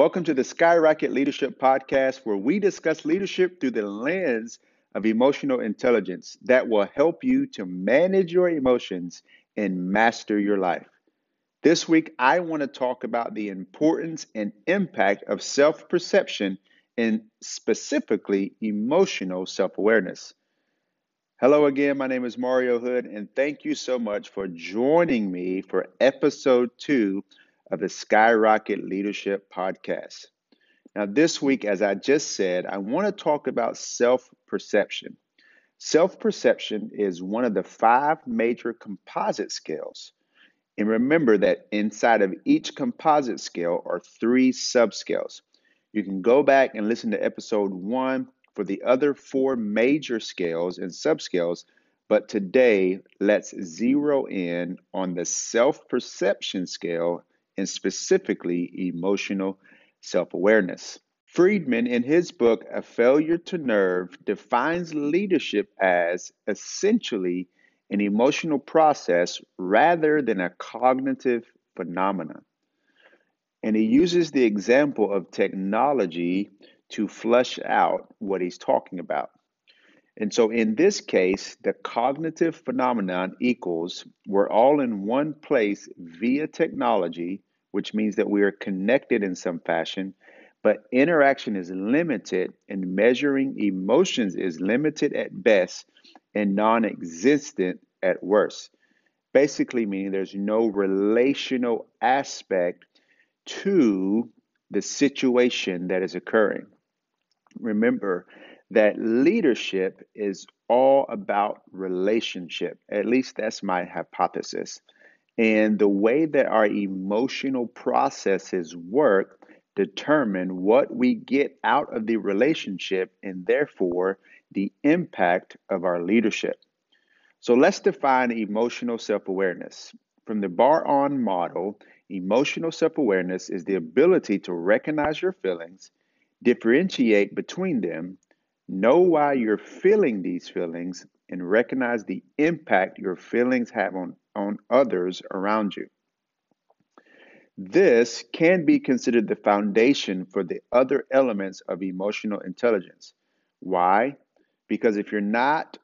Welcome to the Skyrocket Leadership Podcast, where we discuss leadership through the lens of emotional intelligence that will help you to manage your emotions and master your life. This week, I want to talk about the importance and impact of self perception and specifically emotional self awareness. Hello again, my name is Mario Hood, and thank you so much for joining me for episode two of the Skyrocket Leadership Podcast. Now, this week, as I just said, I want to talk about self perception. Self perception is one of the five major composite scales. And remember that inside of each composite scale are three subscales. You can go back and listen to episode one for the other four major scales and subscales. But today, let's zero in on the self perception scale and specifically emotional self awareness. Friedman, in his book, A Failure to Nerve, defines leadership as essentially an emotional process rather than a cognitive phenomenon. And he uses the example of technology to flesh out what he's talking about. And so in this case, the cognitive phenomenon equals we're all in one place via technology which means that we are connected in some fashion, but interaction is limited and measuring emotions is limited at best and non existent at worst. Basically, meaning there's no relational aspect to the situation that is occurring. Remember that leadership is all about relationship. At least that's my hypothesis. And the way that our emotional processes work determine what we get out of the relationship and therefore the impact of our leadership. So let's define emotional self awareness. From the Bar-On model, emotional self awareness is the ability to recognize your feelings, differentiate between them, know why you're feeling these feelings, and recognize the impact your feelings have on on others around you. This can be considered the foundation for the other elements of emotional intelligence. Why? Because if you're not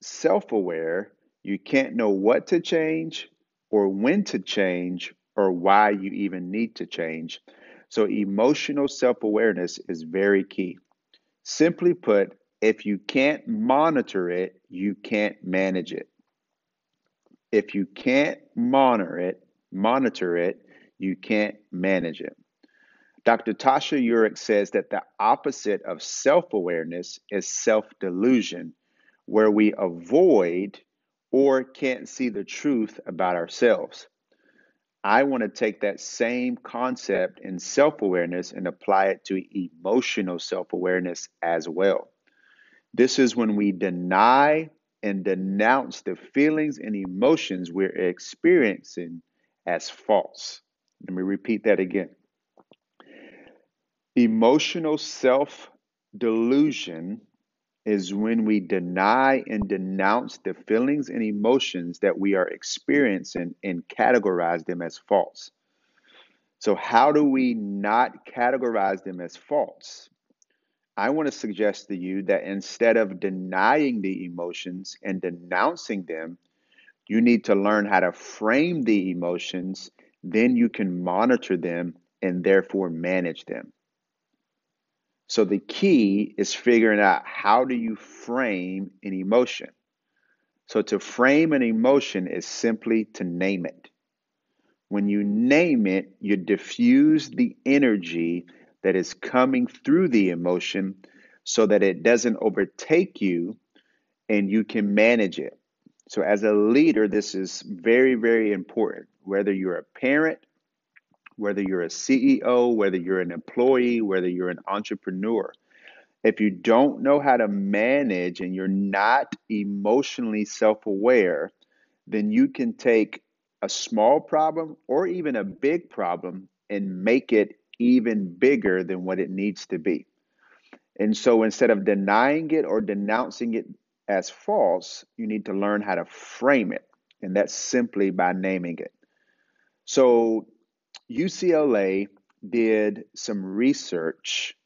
self aware, you can't know what to change or when to change or why you even need to change. So, emotional self awareness is very key. Simply put, if you can't monitor it, you can't manage it. If you can't monitor it, monitor it, you can't manage it. Dr. Tasha Eurich says that the opposite of self awareness is self delusion, where we avoid or can't see the truth about ourselves. I want to take that same concept in self awareness and apply it to emotional self awareness as well. This is when we deny and denounce the feelings and emotions we're experiencing as false. Let me repeat that again. Emotional self delusion is when we deny and denounce the feelings and emotions that we are experiencing and categorize them as false. So, how do we not categorize them as false? I want to suggest to you that instead of denying the emotions and denouncing them, you need to learn how to frame the emotions. Then you can monitor them and therefore manage them. So the key is figuring out how do you frame an emotion. So to frame an emotion is simply to name it. When you name it, you diffuse the energy that is coming through the emotion so that it doesn't overtake you and you can manage it. So, as a leader, this is very, very important. Whether you're a parent, whether you're a CEO, whether you're an employee, whether you're an entrepreneur, if you don't know how to manage and you're not emotionally self aware, then you can take a small problem or even a big problem and make it even bigger than what it needs to be. And so instead of denying it or denouncing it as false, you need to learn how to frame it. And that's simply by naming it. So UCLA did some research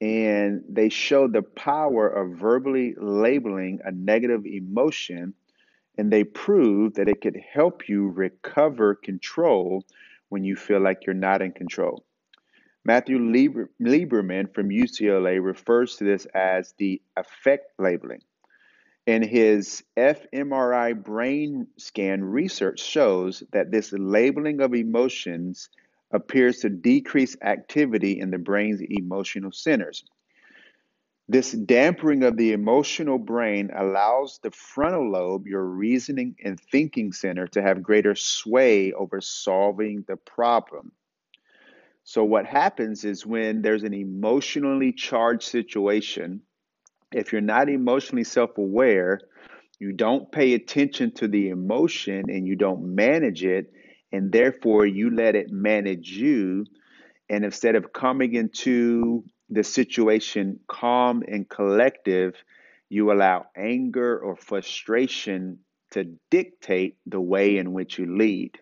and they showed the power of verbally labeling a negative emotion and they proved that it could help you recover control when you feel like you're not in control. Matthew Lieber, Lieberman from UCLA refers to this as the affect labeling. And his fMRI brain scan research shows that this labeling of emotions appears to decrease activity in the brain's emotional centers. This dampering of the emotional brain allows the frontal lobe, your reasoning and thinking center, to have greater sway over solving the problem. So, what happens is when there's an emotionally charged situation, if you're not emotionally self aware, you don't pay attention to the emotion and you don't manage it, and therefore you let it manage you. And instead of coming into the situation calm and collective, you allow anger or frustration to dictate the way in which you lead.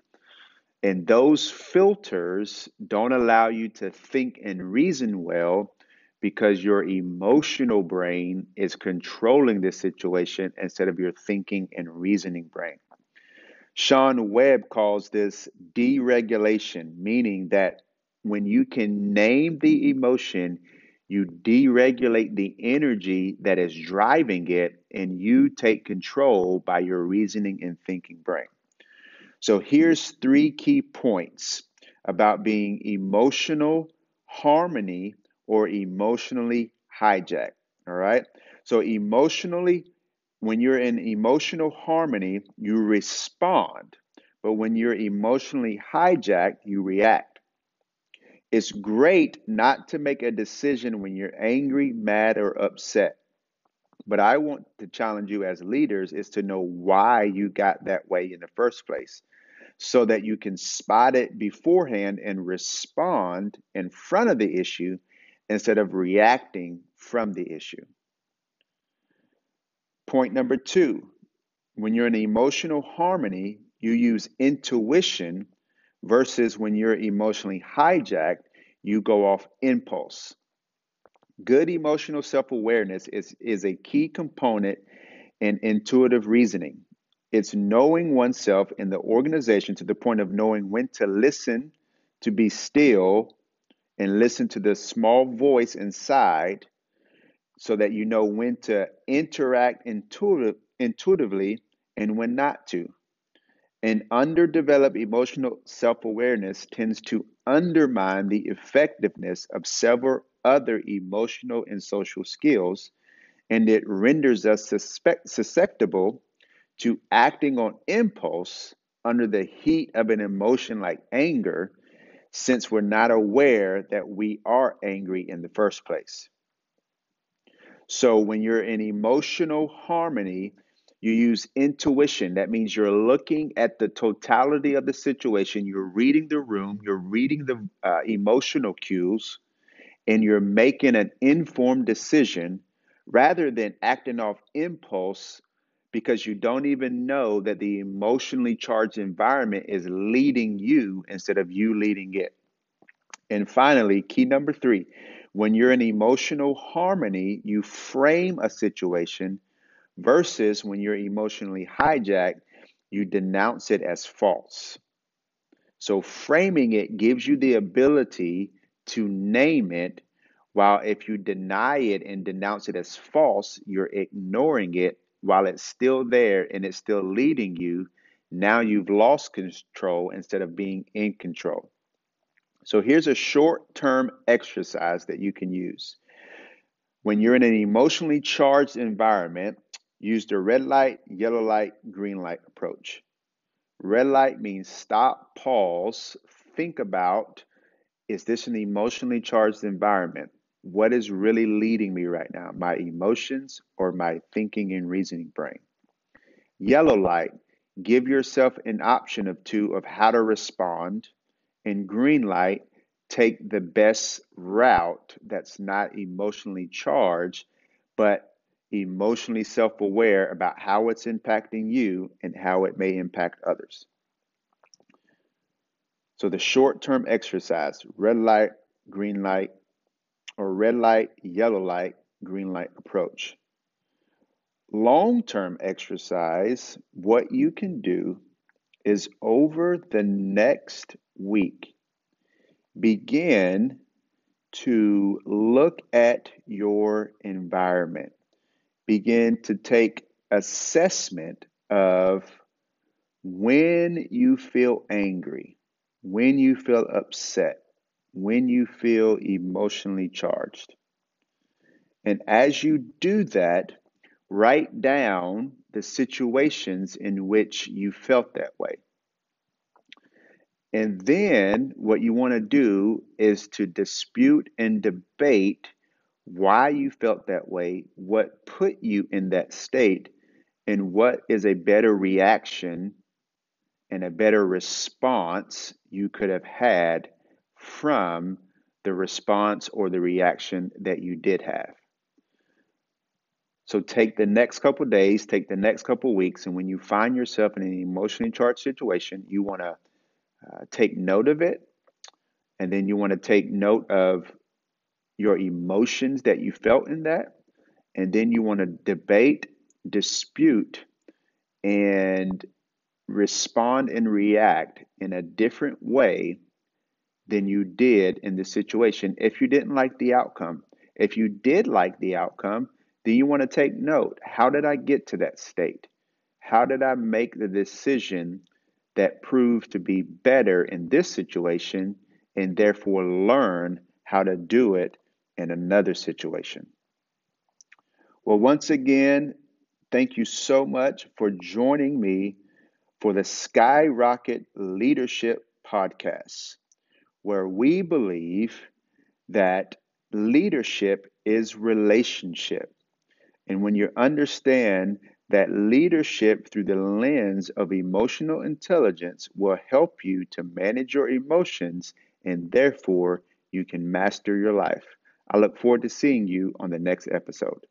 And those filters don't allow you to think and reason well because your emotional brain is controlling the situation instead of your thinking and reasoning brain. Sean Webb calls this deregulation, meaning that when you can name the emotion, you deregulate the energy that is driving it, and you take control by your reasoning and thinking brain. So, here's three key points about being emotional harmony or emotionally hijacked. All right. So, emotionally, when you're in emotional harmony, you respond. But when you're emotionally hijacked, you react. It's great not to make a decision when you're angry, mad, or upset. But I want to challenge you as leaders is to know why you got that way in the first place so that you can spot it beforehand and respond in front of the issue instead of reacting from the issue. Point number two when you're in emotional harmony, you use intuition versus when you're emotionally hijacked, you go off impulse. Good emotional self awareness is, is a key component in intuitive reasoning. It's knowing oneself in the organization to the point of knowing when to listen, to be still, and listen to the small voice inside so that you know when to interact intuitive, intuitively and when not to. An underdeveloped emotional self awareness tends to undermine the effectiveness of several other emotional and social skills, and it renders us susceptible to acting on impulse under the heat of an emotion like anger, since we're not aware that we are angry in the first place. So, when you're in emotional harmony, you use intuition. That means you're looking at the totality of the situation. You're reading the room, you're reading the uh, emotional cues, and you're making an informed decision rather than acting off impulse because you don't even know that the emotionally charged environment is leading you instead of you leading it. And finally, key number three when you're in emotional harmony, you frame a situation versus when you're emotionally hijacked, you denounce it as false. So framing it gives you the ability to name it, while if you deny it and denounce it as false, you're ignoring it while it's still there and it's still leading you. Now you've lost control instead of being in control. So here's a short term exercise that you can use. When you're in an emotionally charged environment, Use the red light, yellow light, green light approach. Red light means stop, pause, think about is this an emotionally charged environment? What is really leading me right now? My emotions or my thinking and reasoning brain? Yellow light, give yourself an option of two of how to respond. And green light, take the best route that's not emotionally charged, but emotionally self aware about how it's impacting you and how it may impact others. So the short term exercise, red light, green light, or red light, yellow light, green light approach. Long term exercise, what you can do is over the next week, begin to look at your environment. Begin to take assessment of when you feel angry, when you feel upset, when you feel emotionally charged. And as you do that, write down the situations in which you felt that way. And then what you want to do is to dispute and debate why you felt that way, what put you in that state, and what is a better reaction and a better response you could have had from the response or the reaction that you did have. So take the next couple days, take the next couple weeks, and when you find yourself in an emotionally charged situation, you want to uh, take note of it, and then you want to take note of your emotions that you felt in that, and then you want to debate, dispute, and respond and react in a different way than you did in the situation if you didn't like the outcome. If you did like the outcome, then you want to take note how did I get to that state? How did I make the decision that proved to be better in this situation and therefore learn how to do it in another situation? Well, once again, thank you so much for joining me for the Skyrocket Leadership Podcast, where we believe that leadership is relationship. And when you understand that leadership through the lens of emotional intelligence will help you to manage your emotions and therefore you can master your life. I look forward to seeing you on the next episode.